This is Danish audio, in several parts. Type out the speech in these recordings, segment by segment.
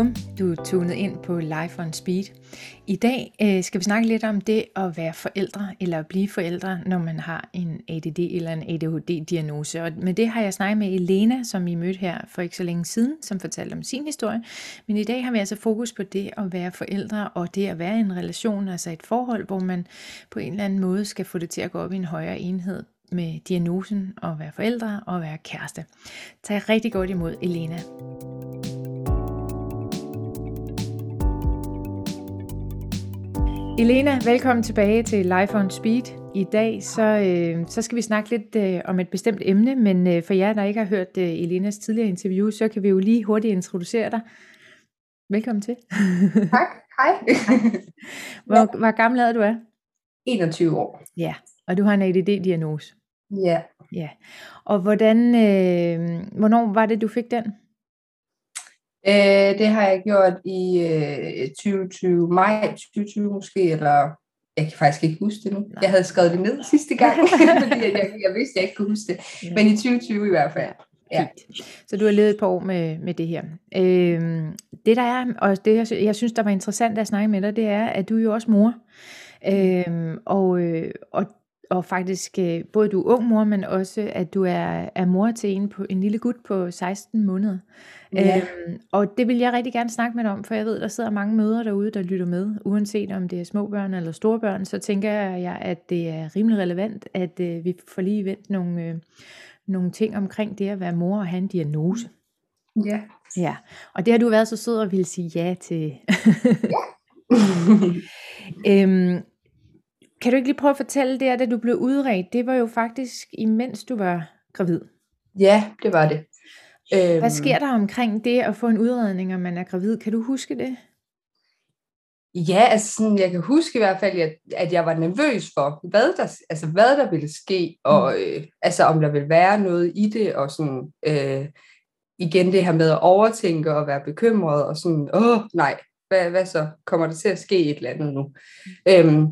Bum, du er tunet ind på Life on Speed. I dag øh, skal vi snakke lidt om det at være forældre eller at blive forældre, når man har en ADD eller en ADHD-diagnose. Og med det har jeg snakket med Elena, som I mødte her for ikke så længe siden, som fortalte om sin historie. Men i dag har vi altså fokus på det at være forældre og det at være i en relation, altså et forhold, hvor man på en eller anden måde skal få det til at gå op i en højere enhed med diagnosen og være forældre og være kæreste. Tag rigtig godt imod Elena. Elena, velkommen tilbage til Life on Speed. I dag så, øh, så skal vi snakke lidt øh, om et bestemt emne, men øh, for jer, der ikke har hørt øh, Elenas tidligere interview, så kan vi jo lige hurtigt introducere dig. Velkommen til. Tak, hej. hvor, hvor gammel er du er? 21 år. Ja, og du har en ADD-diagnose. Ja. Ja, og hvordan, øh, hvornår var det, du fik den? Øh, det har jeg gjort i øh, 2020, maj 2020 måske, eller jeg kan faktisk ikke huske det nu. Nej. Jeg havde skrevet det ned sidste gang, fordi jeg, jeg vidste, jeg ikke kunne huske det. Ja. Men i 2020 i hvert fald. Ja. Så du har levet et par år med, med det her. Øh, det der er, og det jeg, jeg synes, der var interessant at snakke med dig, det er, at du er jo også mor. Øh, og, øh, og og faktisk øh, både du er ung mor, men også at du er, er mor til en, på, en lille gut på 16 måneder. Ja. Øhm, og det vil jeg rigtig gerne snakke med dig om, for jeg ved, der sidder mange mødre derude, der lytter med, uanset om det er små børn eller store børn, så tænker jeg, at det er rimelig relevant, at øh, vi får lige vendt nogle, øh, nogle ting omkring det at være mor og have en diagnose. Ja. Ja, og det har du været så sød og ville sige ja til. ja. øhm, kan du ikke lige prøve at fortælle det, da du blev udredt? Det var jo faktisk imens du var gravid. Ja, det var det. Hvad øhm. sker der omkring det at få en udredning, om man er gravid? Kan du huske det? Ja, altså sådan, jeg kan huske i hvert fald, at, at jeg var nervøs for, hvad der, altså, hvad der ville ske, og mm. øh, altså, om der ville være noget i det, og sådan, øh, igen det her med at overtænke og være bekymret, og sådan, åh nej, hvad, hvad så? Kommer der til at ske et eller andet nu? Mm. Øhm,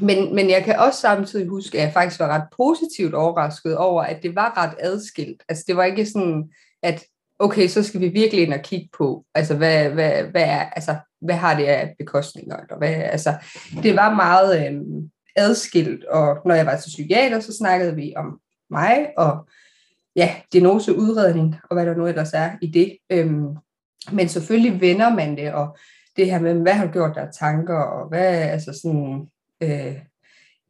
men, men jeg kan også samtidig huske, at jeg faktisk var ret positivt overrasket over, at det var ret adskilt. Altså det var ikke sådan, at okay, så skal vi virkelig ind og kigge på, altså hvad, hvad, hvad, er, altså, hvad har det af bekostninger? Eller hvad, altså, det var meget øh, adskilt, og når jeg var til psykiater, så snakkede vi om mig, og ja, diagnose, udredning, og hvad der nu ellers er i det. Øhm, men selvfølgelig vender man det, og det her med, hvad har du gjort der tanker, og hvad, altså sådan, øh,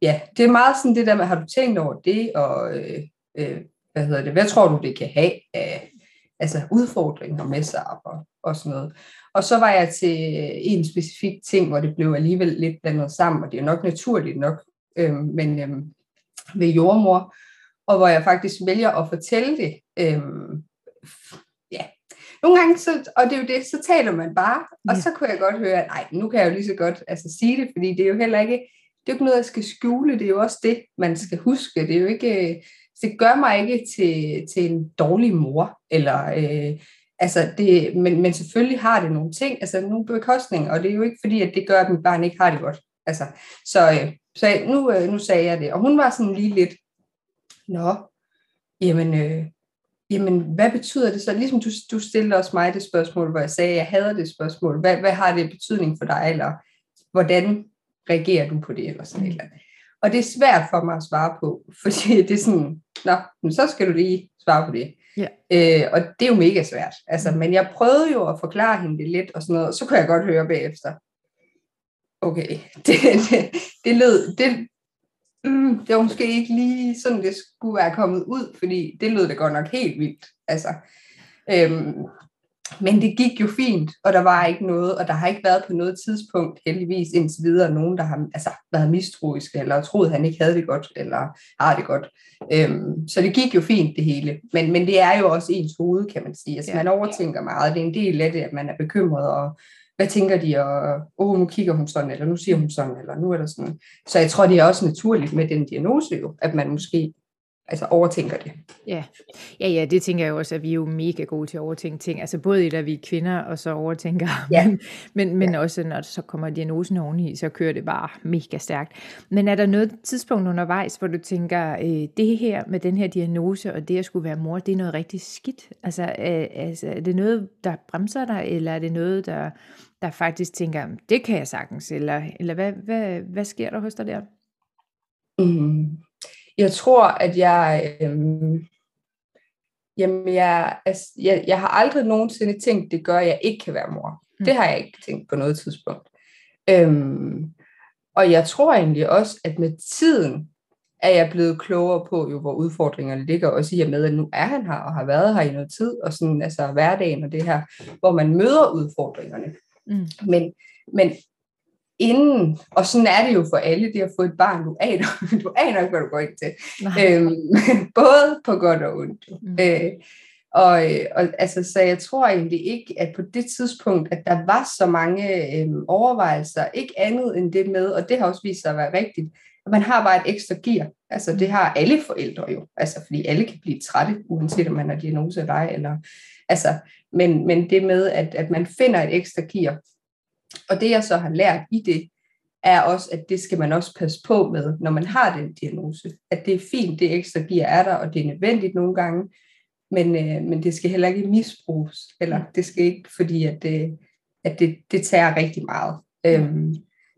ja, det er meget sådan det der med, har du tænkt over det, og øh, øh, hvad hedder det, hvad tror du, det kan have af altså udfordringer med sig og, og sådan noget. Og så var jeg til en specifik ting, hvor det blev alligevel lidt blandet sammen, og det er nok naturligt nok, øh, men øh, ved jordmor, og hvor jeg faktisk vælger at fortælle det. Øh, ja, nogle gange, så, og det er jo det, så taler man bare, og ja. så kunne jeg godt høre, at nej, nu kan jeg jo lige så godt altså, sige det, fordi det er jo heller ikke, jo ikke noget, jeg skal skjule, det er jo også det, man skal huske. Det er jo ikke, øh, det gør mig ikke til, til en dårlig mor, eller øh, altså det, men, men selvfølgelig har det nogle ting, altså nogle bekostninger, og det er jo ikke fordi, at det gør, at mit barn ikke har det godt. Altså, så øh, så nu, øh, nu sagde jeg det, og hun var sådan lige lidt, nå, jamen, øh, jamen hvad betyder det så? Ligesom du, du stillede også mig det spørgsmål, hvor jeg sagde, at jeg hader det spørgsmål, hvad, hvad har det betydning for dig, eller hvordan reagerer du på det, eller sådan mm. eller andet. Og det er svært for mig at svare på, fordi det er sådan, nå, men så skal du lige svare på det. Ja. Øh, og det er jo mega svært. Altså, mm. men jeg prøvede jo at forklare hende det lidt, og sådan noget, og så kunne jeg godt høre bagefter, okay, det, det, det lød, det, mm, det var måske ikke lige sådan, det skulle være kommet ud, fordi det lød da godt nok helt vildt. Altså, øhm, men det gik jo fint, og der var ikke noget, og der har ikke været på noget tidspunkt, heldigvis indtil videre, nogen, der har altså, været mistroiske, eller troet, han ikke havde det godt, eller har det godt. Øhm, så det gik jo fint, det hele. Men, men det er jo også ens hoved, kan man sige. Altså, ja. man overtænker meget. Det er en del af det, at man er bekymret, og hvad tænker de, og oh, nu kigger hun sådan, eller nu siger hun sådan, eller nu er der sådan. Så jeg tror, det er også naturligt med den diagnose jo, at man måske altså overtænker det. Ja. ja, ja, det tænker jeg også, at vi er jo mega gode til at overtænke ting. Altså både i, at vi er kvinder, og så overtænker, ja. men, men, men ja. også når så kommer diagnosen oveni, så kører det bare mega stærkt. Men er der noget tidspunkt undervejs, hvor du tænker, øh, det her med den her diagnose, og det at skulle være mor, det er noget rigtig skidt? Altså, øh, altså er det noget, der bremser dig, eller er det noget, der, der faktisk tænker, det kan jeg sagtens, eller, eller hvad, hvad, hvad sker der hos dig der? Mm. Jeg tror, at jeg, øh, jamen jeg, altså, jeg, jeg har aldrig nogensinde tænkt, det gør, at jeg ikke kan være mor. Mm. Det har jeg ikke tænkt på noget tidspunkt. Øhm, og jeg tror egentlig også, at med tiden er jeg blevet klogere på, jo, hvor udfordringerne ligger, også i og med, at nu er han her og har været her i noget tid, og sådan, altså hverdagen og det her, hvor man møder udfordringerne. Mm. Men, men inden, og sådan er det jo for alle, det at få et barn, du aner, du aner ikke, hvad du går ind til. Øhm, både på godt og ondt. Mm. Øh, og, og altså, så jeg tror egentlig ikke, at på det tidspunkt, at der var så mange øhm, overvejelser, ikke andet end det med, og det har også vist sig at være rigtigt, at man har bare et ekstra gear. Altså det har alle forældre jo, altså fordi alle kan blive trætte, uanset om man har diagnose eller ej, eller, altså, men, men det med, at, at man finder et ekstra gear, og det jeg så har lært i det, er også, at det skal man også passe på med, når man har den diagnose. At det er fint, det ekstra gear er der, og det er nødvendigt nogle gange, men, øh, men det skal heller ikke misbruges, eller det skal ikke, fordi at det, at det, det tager rigtig meget. Øhm,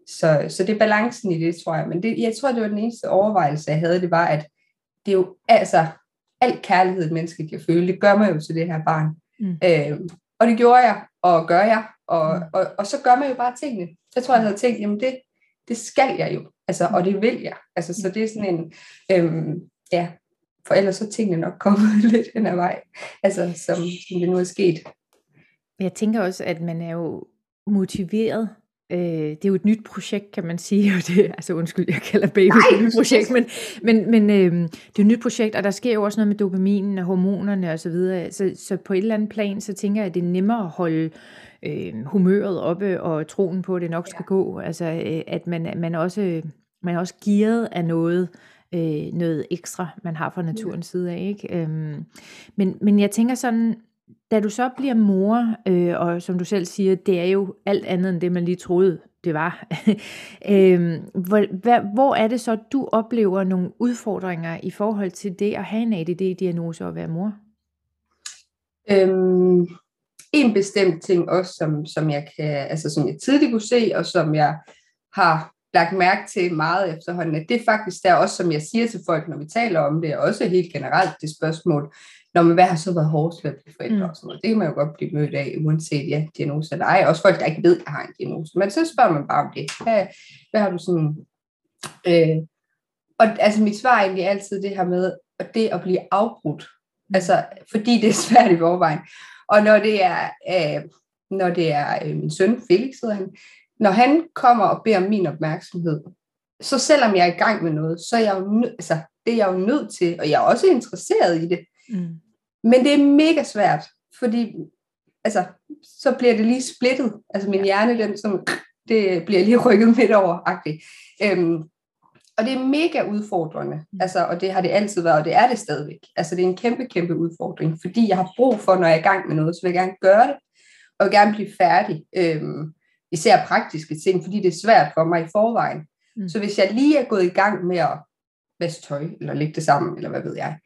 så, så det er balancen i det, tror jeg. Men det, jeg tror, det var den eneste overvejelse, jeg havde, det var, at det er jo, altså, al kærlighed, et menneske kan føle, det gør man jo til det her barn. Mm. Øhm, og det gjorde jeg, og gør jeg, og, mm. og, og så gør man jo bare tingene. Jeg tror, jeg havde tænkt, jamen det, det skal jeg jo, altså, og det vil jeg. Altså, så det er sådan en, øhm, ja, for ellers så tingene nok kommet lidt hen ad vej, altså, som, som det nu er sket. Jeg tænker også, at man er jo motiveret. Øh, det er jo et nyt projekt, kan man sige. Og det, altså undskyld, jeg kalder baby Nej, et nyt projekt, men, men, men øh, det er et nyt projekt, og der sker jo også noget med dopaminen og hormonerne osv. Så, videre. så, så på et eller andet plan, så tænker jeg, at det er nemmere at holde øh, humøret oppe og troen på, at det nok skal ja. gå. Altså, øh, at man, man, også, man er også gearet af noget, øh, noget ekstra, man har fra naturens ja. side af. Ikke? Øhm, men, men jeg tænker sådan, da du så bliver mor, øh, og som du selv siger, det er jo alt andet end det, man lige troede, det var. øh, hvor, hvad, hvor er det så, du oplever nogle udfordringer i forhold til det at have en ADD-diagnose og være mor? Øhm, en bestemt ting også, som, som jeg kan, altså som jeg tidligt kunne se, og som jeg har lagt mærke til meget efterhånden, at det er faktisk der også, som jeg siger til folk, når vi taler om det, og også helt generelt det spørgsmål, når man hvad har så været hårdest ved at blive forældre mm. og sådan noget. Det kan man jo godt blive mødt af, uanset ja, diagnose eller ej. Også folk, der ikke ved, at har en diagnose. Men så spørger man bare om det. Hvad, hvad har du sådan... Øh, og altså mit svar er egentlig altid det her med, at det at blive afbrudt. Mm. Altså, fordi det er svært i forvejen. Og når det er, øh, når det er øh, min søn, Felix hedder han, når han kommer og beder om min opmærksomhed, så selvom jeg er i gang med noget, så er jeg jo nød, altså, det er jeg jo nødt til, og jeg er også interesseret i det. Mm. Men det er mega svært, fordi altså, så bliver det lige splittet. Altså min hjerne, den som, det bliver lige rykket midt over. Øhm, og det er mega udfordrende, mm. altså, og det har det altid været, og det er det stadigvæk. Altså det er en kæmpe, kæmpe udfordring, fordi jeg har brug for, når jeg er i gang med noget, så vil jeg gerne gøre det, og jeg gerne blive færdig. Øhm, især praktiske ting, fordi det er svært for mig i forvejen. Mm. Så hvis jeg lige er gået i gang med at vaske tøj, eller lægge det sammen, eller hvad ved jeg,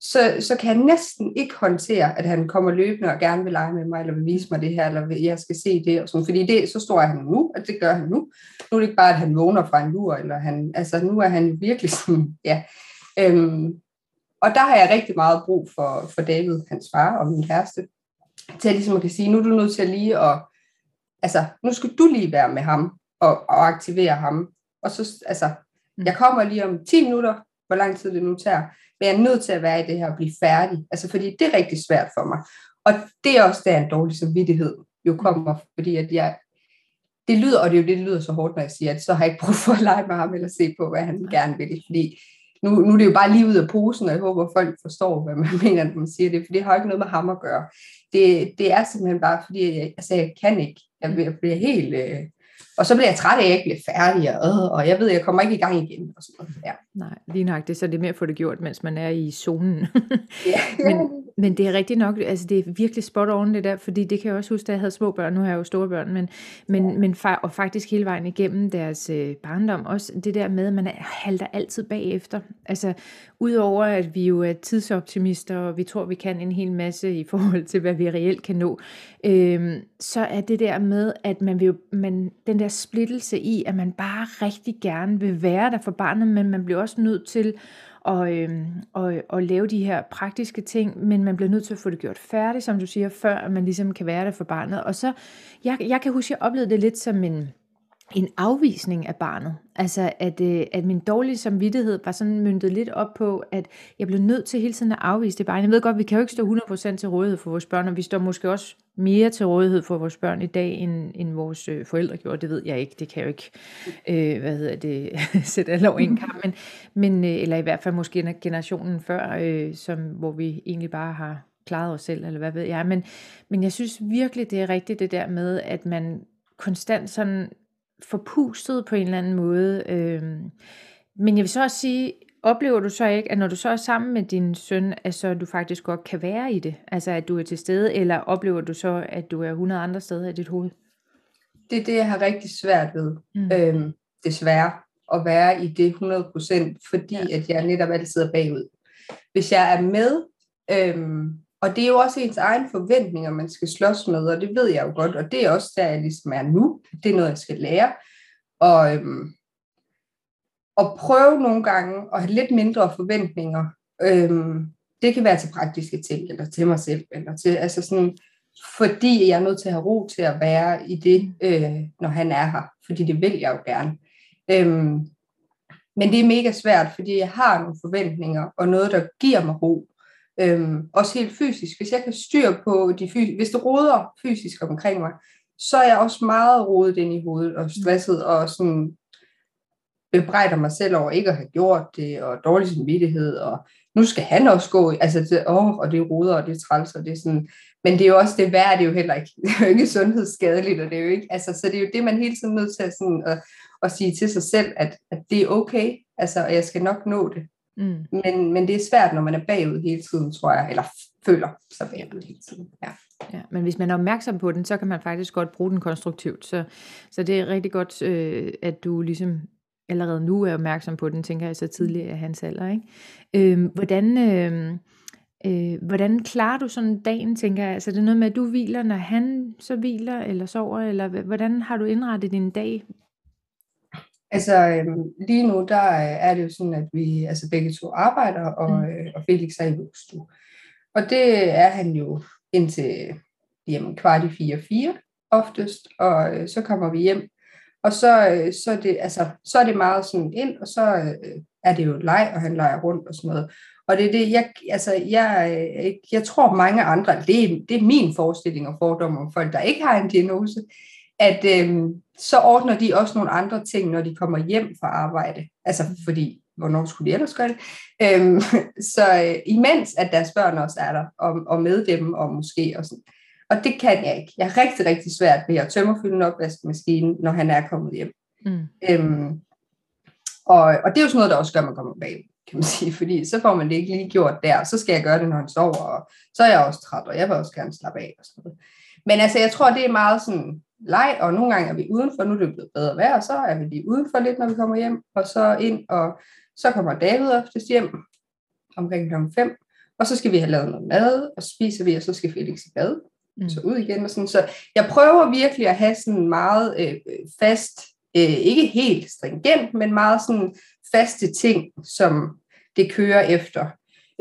så, så kan jeg næsten ikke håndtere, at han kommer løbende og gerne vil lege med mig, eller vil vise mig det her, eller jeg skal se det, og sådan, fordi det, så står han nu, og det gør han nu. Nu er det ikke bare, at han vågner fra en lur, eller han, altså nu er han virkelig sådan, ja. Øhm, og der har jeg rigtig meget brug for, for David, hans far og min kæreste, til at ligesom at kan sige, nu er du nødt til at lige at altså, nu skal du lige være med ham og, og aktivere ham. Og så, altså, mm. jeg kommer lige om 10 minutter, hvor lang tid det nu tager, men jeg er nødt til at være i det her og blive færdig. Altså, fordi det er rigtig svært for mig. Og det er også der en dårlig samvittighed jo kommer, fordi at jeg, det lyder, og det er jo det, det lyder så hårdt, når jeg siger, at så har jeg ikke brug for at lege med ham, eller se på, hvad han gerne vil. Fordi nu, nu er det jo bare lige ud af posen, og jeg håber, at folk forstår, hvad man mener, når man siger det, for det har ikke noget med ham at gøre. Det, det er simpelthen bare, fordi jeg, altså, jeg kan ikke. Jeg bliver helt... Øh, og så bliver jeg træt af, at jeg ikke bliver færdig, og, øh, og jeg ved, at jeg kommer ikke i gang igen. Og sådan noget. Ja. Nej, lige nok. Det, så det er mere at få det gjort, mens man er i zonen. ja. men, men det er rigtigt nok, altså det er virkelig spot on det der, fordi det kan jeg også huske, da jeg havde små børn, nu har jeg jo store børn, men, men, men og faktisk hele vejen igennem deres øh, barndom, også. Det der med, at man halter altid bagefter. Altså udover at vi jo er tidsoptimister, og vi tror, vi kan en hel masse i forhold til, hvad vi reelt kan nå, øh, så er det der med, at man vil man, den der splittelse i, at man bare rigtig gerne vil være der for barnet, men man bliver også nødt til og, øh, og, og lave de her praktiske ting, men man bliver nødt til at få det gjort færdigt, som du siger, før man ligesom kan være der for barnet. Og så, jeg, jeg kan huske, at jeg oplevede det lidt som en, en afvisning af barnet. Altså, at, øh, at min dårlige samvittighed var sådan myndet lidt op på, at jeg blev nødt til hele tiden at afvise det barn. Jeg ved godt, vi kan jo ikke stå 100% til rådighed for vores børn, og vi står måske også mere til rådighed for vores børn i dag, end, end vores øh, forældre gjorde. Det ved jeg ikke. Det kan jeg jo ikke, øh, hvad hedder det, sætte alle over en kamp. Men, men, øh, eller i hvert fald måske generationen før, øh, som, hvor vi egentlig bare har klaret os selv, eller hvad ved jeg. Men, men jeg synes virkelig, det er rigtigt det der med, at man konstant sådan forpustet på en eller anden måde. Øh, men jeg vil så også sige, oplever du så ikke, at når du så er sammen med din søn, at så du faktisk godt kan være i det? Altså at du er til stede, eller oplever du så, at du er 100 andre steder i dit hoved? Det er det, jeg har rigtig svært ved, mm. øhm, desværre, at være i det 100%, fordi ja. at jeg netop altid er bagud. Hvis jeg er med, øhm, og det er jo også ens egen forventninger, man skal slås med, og det ved jeg jo godt, og det er også der, jeg ligesom er nu. Det er noget, jeg skal lære. Og, øhm, og prøve nogle gange at have lidt mindre forventninger. Øhm, det kan være til praktiske ting, eller til mig selv, eller til, altså sådan, fordi jeg er nødt til at have ro til at være i det, øh, når han er her, fordi det vil jeg jo gerne. Øhm, men det er mega svært, fordi jeg har nogle forventninger, og noget, der giver mig ro. Øhm, også helt fysisk. Hvis jeg kan styre på de fysiske, hvis det roder fysisk omkring mig, så er jeg også meget rodet ind i hovedet og stresset og sådan bebrejder mig selv over ikke at have gjort det, og dårlig samvittighed, og nu skal han også gå, altså det, åh, og det ruder, og det er træls, og det er sådan, men det er jo også det værd, det er jo heller ikke, det er jo ikke sundhedsskadeligt, og det er jo ikke, altså, så det er jo det, man hele tiden nødt til at, sådan, at, at sige til sig selv, at, at det er okay, altså, og jeg skal nok nå det. Mm. Men, men det er svært, når man er bagud hele tiden, tror jeg, eller føler sig bagud hele tiden. Ja. Ja, men hvis man er opmærksom på den, så kan man faktisk godt bruge den konstruktivt. Så, så det er rigtig godt, øh, at du ligesom allerede nu er opmærksom på den, tænker jeg så tidligt af hans alder. Ikke? Øh, hvordan, øh, øh, hvordan klarer du sådan dagen, tænker jeg? Altså er det noget med, at du hviler, når han så hviler eller sover, eller hvordan har du indrettet din dag? Altså øh, lige nu, der er det jo sådan, at vi altså begge to arbejder, og, mm. øh, og Felix er i vuggestue. Og det er han jo indtil jamen, kvart i fire, fire oftest, og øh, så kommer vi hjem og så, øh, så, er det, altså, så er det meget sådan ind, og så øh, er det jo leg, og han leger rundt og sådan noget. Og det er det, jeg, altså, jeg, øh, jeg tror mange andre, det er, det er min forestilling og fordom om folk, der ikke har en diagnose, at øh, så ordner de også nogle andre ting, når de kommer hjem fra arbejde. Altså fordi, hvornår skulle de ellers gøre det? Øh, så øh, imens at deres børn også er der, og, og med dem, og måske og sådan, og det kan jeg ikke. Jeg er rigtig, rigtig svært ved at tømmerfylde en opvaskemaskine, når han er kommet hjem. Mm. Øhm, og, og det er jo sådan noget, der også gør, at man kommer bag, kan man sige, fordi så får man det ikke lige gjort der, så skal jeg gøre det, når han sover, og så er jeg også træt, og jeg vil også gerne slappe af. Og sådan noget. Men altså, jeg tror, det er meget sådan leg, og nogle gange er vi udenfor, nu er det blevet bedre vejr, så er vi lige udenfor lidt, når vi kommer hjem, og så ind, og så kommer David oftest hjem omkring kl. 5, og så skal vi have lavet noget mad, og spiser vi, og så skal Felix i bad mm. så ud igen. Og sådan. Så jeg prøver virkelig at have sådan meget øh, fast, øh, ikke helt stringent, men meget sådan faste ting, som det kører efter.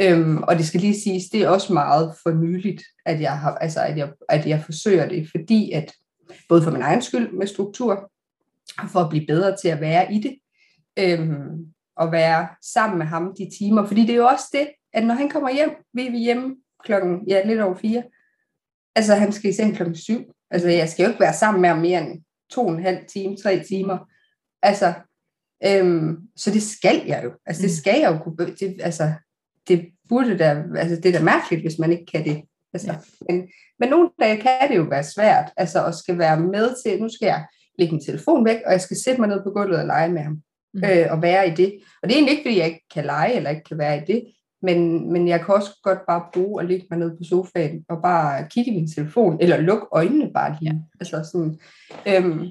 Øhm, og det skal lige siges, det er også meget for nyligt, at jeg, har, altså, at jeg, at jeg forsøger det, fordi at både for min egen skyld med struktur, og for at blive bedre til at være i det, øhm, og være sammen med ham de timer. Fordi det er jo også det, at når han kommer hjem, vi er hjemme klokken ja, lidt over fire, Altså, han skal i seng klokken syv. Altså, jeg skal jo ikke være sammen med ham mere end to og en halv time, tre timer. Altså, øhm, så det skal jeg jo. Altså, det mm. skal jeg jo kunne... Det, altså, det burde da... Altså, det er da mærkeligt, hvis man ikke kan det. Altså, ja. men, men nogle dage kan det jo være svært, altså, at skal være med til, nu skal jeg lægge min telefon væk, og jeg skal sætte mig ned på gulvet og lege med ham. Mm. Øh, og være i det. Og det er egentlig ikke, fordi jeg ikke kan lege, eller ikke kan være i det, men, men jeg kan også godt bare bruge at ligge mig ned på sofaen, og bare kigge i min telefon, eller lukke øjnene bare lige. Ja. Altså sådan, øhm,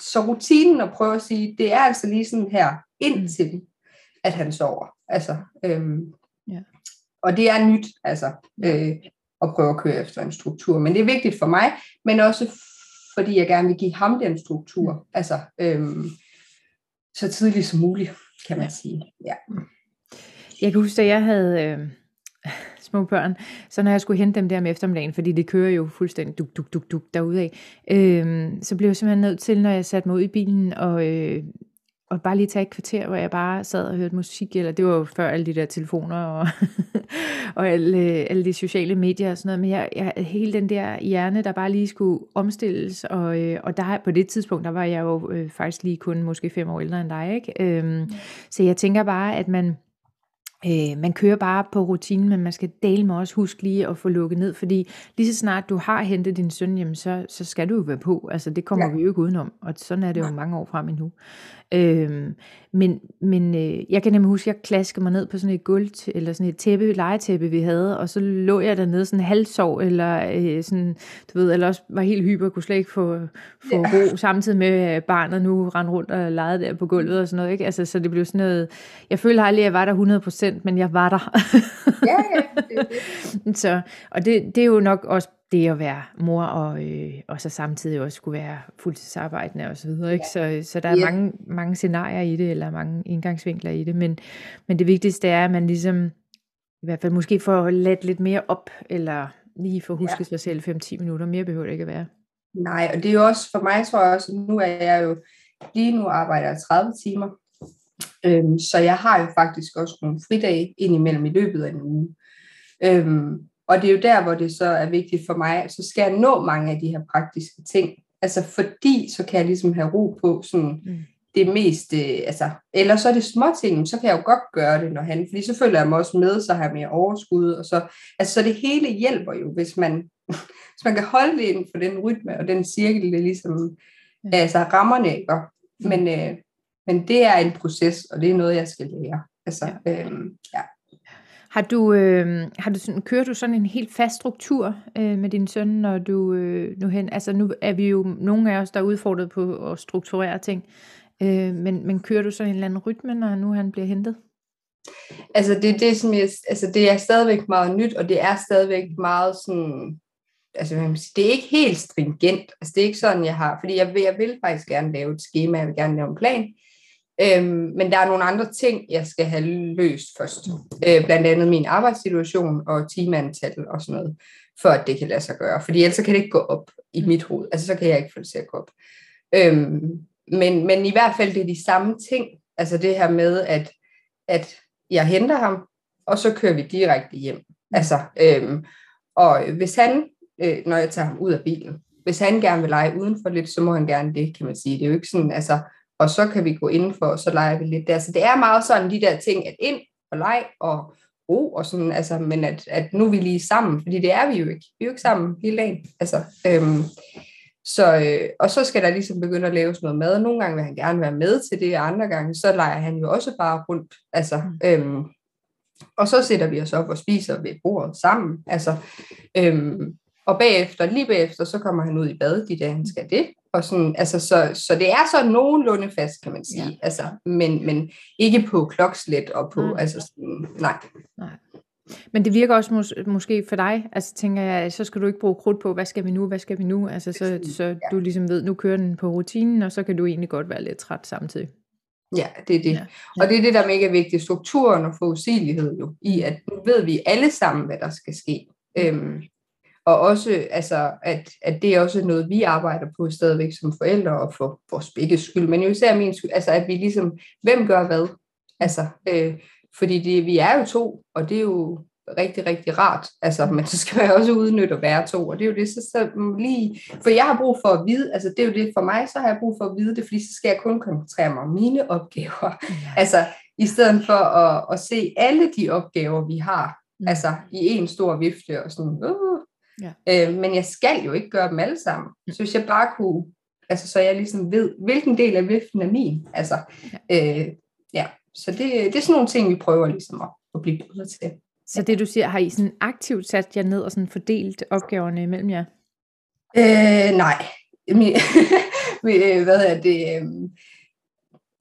så rutinen at prøve at sige, det er altså lige sådan her, indtil mm. at han sover. Altså, øhm, ja. Og det er nyt, altså, øh, at prøve at køre efter en struktur. Men det er vigtigt for mig, men også fordi jeg gerne vil give ham den struktur. Mm. Altså, øhm, så tidligt som muligt, kan man sige. Ja. Jeg kan huske, at jeg havde øh, små børn, så når jeg skulle hente dem der om eftermiddagen, fordi det kører jo fuldstændig duk, duk, duk, duk derudad, øh, så blev jeg simpelthen nødt til, når jeg satte mig ud i bilen og, øh, og bare lige tage et kvarter, hvor jeg bare sad og hørte musik, eller det var jo før alle de der telefoner og, og alle, alle de sociale medier og sådan noget, men jeg, jeg, hele den der hjerne, der bare lige skulle omstilles, og, øh, og der, på det tidspunkt, der var jeg jo øh, faktisk lige kun måske fem år ældre end dig, ikke? Øhm, så jeg tænker bare, at man, Øh, man kører bare på rutinen, men man skal dele med også huske lige at få lukket ned, fordi lige så snart du har hentet din søn, jamen så, så skal du jo være på. Altså det kommer ja. vi jo ikke udenom, og sådan er det jo mange år frem endnu. Øhm, men men øh, jeg kan nemlig huske, at jeg klaskede mig ned på sådan et gulv, eller sådan et tæppe, legetæppe, vi havde, og så lå jeg dernede sådan halvsov, eller øh, sådan, du ved, eller også var helt hyper, kunne slet ikke få, få ja. ro, samtidig med at barnet nu rendte rundt og legede der på gulvet og sådan noget, ikke? Altså, så det blev sådan noget, jeg føler aldrig, at jeg var der 100%, men jeg var der. ja, ja. Det, det. så, og det, det er jo nok også det at være mor, og, øh, og så samtidig også skulle være fuldtidsarbejdende og så videre. Ikke? Så, så der er yeah. mange, mange scenarier i det, eller mange indgangsvinkler i det, men, men det vigtigste er, at man ligesom, i hvert fald måske får let lidt mere op, eller lige får husket ja. sig selv 5-10 minutter, mere behøver det ikke at være. Nej, og det er jo også, for mig tror jeg også, nu er jeg jo, lige nu arbejder jeg 30 timer, øhm, så jeg har jo faktisk også nogle fridage indimellem i løbet af en uge. Øhm, og det er jo der, hvor det så er vigtigt for mig, så skal jeg nå mange af de her praktiske ting. Altså fordi, så kan jeg ligesom have ro på sådan mm. det meste, altså, eller så er det små ting, så kan jeg jo godt gøre det, når han, fordi så føler jeg mig også med, så har jeg mere overskud, og så, altså så det hele hjælper jo, hvis man, hvis man kan holde det inden for den rytme, og den cirkel, det ligesom, ja. altså rammerne, ikke? Men, øh, men det er en proces, og det er noget, jeg skal lære. Altså, ja. Øhm, ja. Har du, øh, har du sådan, kører du sådan en helt fast struktur øh, med din søn, når du øh, nu hen, altså nu er vi jo nogle af os, der er udfordret på at strukturere ting, øh, men, men kører du sådan en eller anden rytme, når nu han bliver hentet? Altså det, det, som jeg, altså det er stadigvæk meget nyt, og det er stadigvæk meget sådan, altså det er ikke helt stringent, altså det er ikke sådan, jeg har, fordi jeg vil, jeg vil faktisk gerne lave et schema, jeg vil gerne lave en plan, Øhm, men der er nogle andre ting, jeg skal have løst først. Øh, blandt andet min arbejdssituation og timeantal og sådan noget, for at det kan lade sig gøre. Fordi ellers kan det ikke gå op i mit hoved. Altså så kan jeg ikke få det til at gå op. Øhm, men, men i hvert fald det er de samme ting. Altså det her med, at, at jeg henter ham, og så kører vi direkte hjem. Altså, øhm, og hvis han, øh, når jeg tager ham ud af bilen, hvis han gerne vil lege udenfor lidt, så må han gerne det, kan man sige. Det er jo ikke sådan, altså, og så kan vi gå indenfor, og så leger vi lidt der. Så det er meget sådan de der ting, at ind og leg og ro og sådan, altså, men at, at nu er vi lige sammen, fordi det er vi jo ikke. Vi er jo ikke sammen hele dagen. Altså, øhm, så, øh, og så skal der ligesom begynde at laves noget mad. Nogle gange vil han gerne være med til det, og andre gange, så leger han jo også bare rundt. Altså, mm. øhm, og så sætter vi os op og spiser ved bordet sammen. Altså, øhm, og bagefter, lige bagefter, så kommer han ud i bad de dage, han skal det. Og sådan, altså, så, så det er så nogenlunde fast, kan man sige. Ja. Altså, men, men ikke på klokslet og på, mm. altså sådan, nej. nej. Men det virker også mås- måske for dig, altså tænker jeg, så skal du ikke bruge krudt på, hvad skal vi nu, hvad skal vi nu, altså så, så ja. du ligesom ved, nu kører den på rutinen, og så kan du egentlig godt være lidt træt samtidig. Ja, det er det. Ja. Ja. Og det er det, der er mega vigtigt, strukturen og forudsigelighed jo, i at nu ved vi alle sammen, hvad der skal ske. Mm. Øhm, og også, altså, at, at det er også noget, vi arbejder på stadigvæk som forældre, og for vores begge skyld, men jo især min skyld, altså at vi ligesom, hvem gør hvad? Altså, øh, fordi det, vi er jo to, og det er jo rigtig, rigtig rart, altså, men så skal man også udnytte at være to, og det er jo det, så, så lige, for jeg har brug for at vide, altså det er jo det for mig, så har jeg brug for at vide det, fordi så skal jeg kun koncentrere mig om mine opgaver, ja. altså i stedet for at, at se alle de opgaver, vi har, mm. altså i en stor vifte, og sådan, uh, Ja. Øh, men jeg skal jo ikke gøre dem alle sammen. Så hvis jeg bare kunne Altså, så jeg ligesom ved, hvilken del af viften er min. Altså, ja. Øh, ja. Så det, det er sådan nogle ting, vi prøver ligesom at, at blive bedre til. Så det du siger, har I sådan aktivt sat jer ned og sådan fordelt opgaverne imellem jer? Øh, nej. Hvad er det?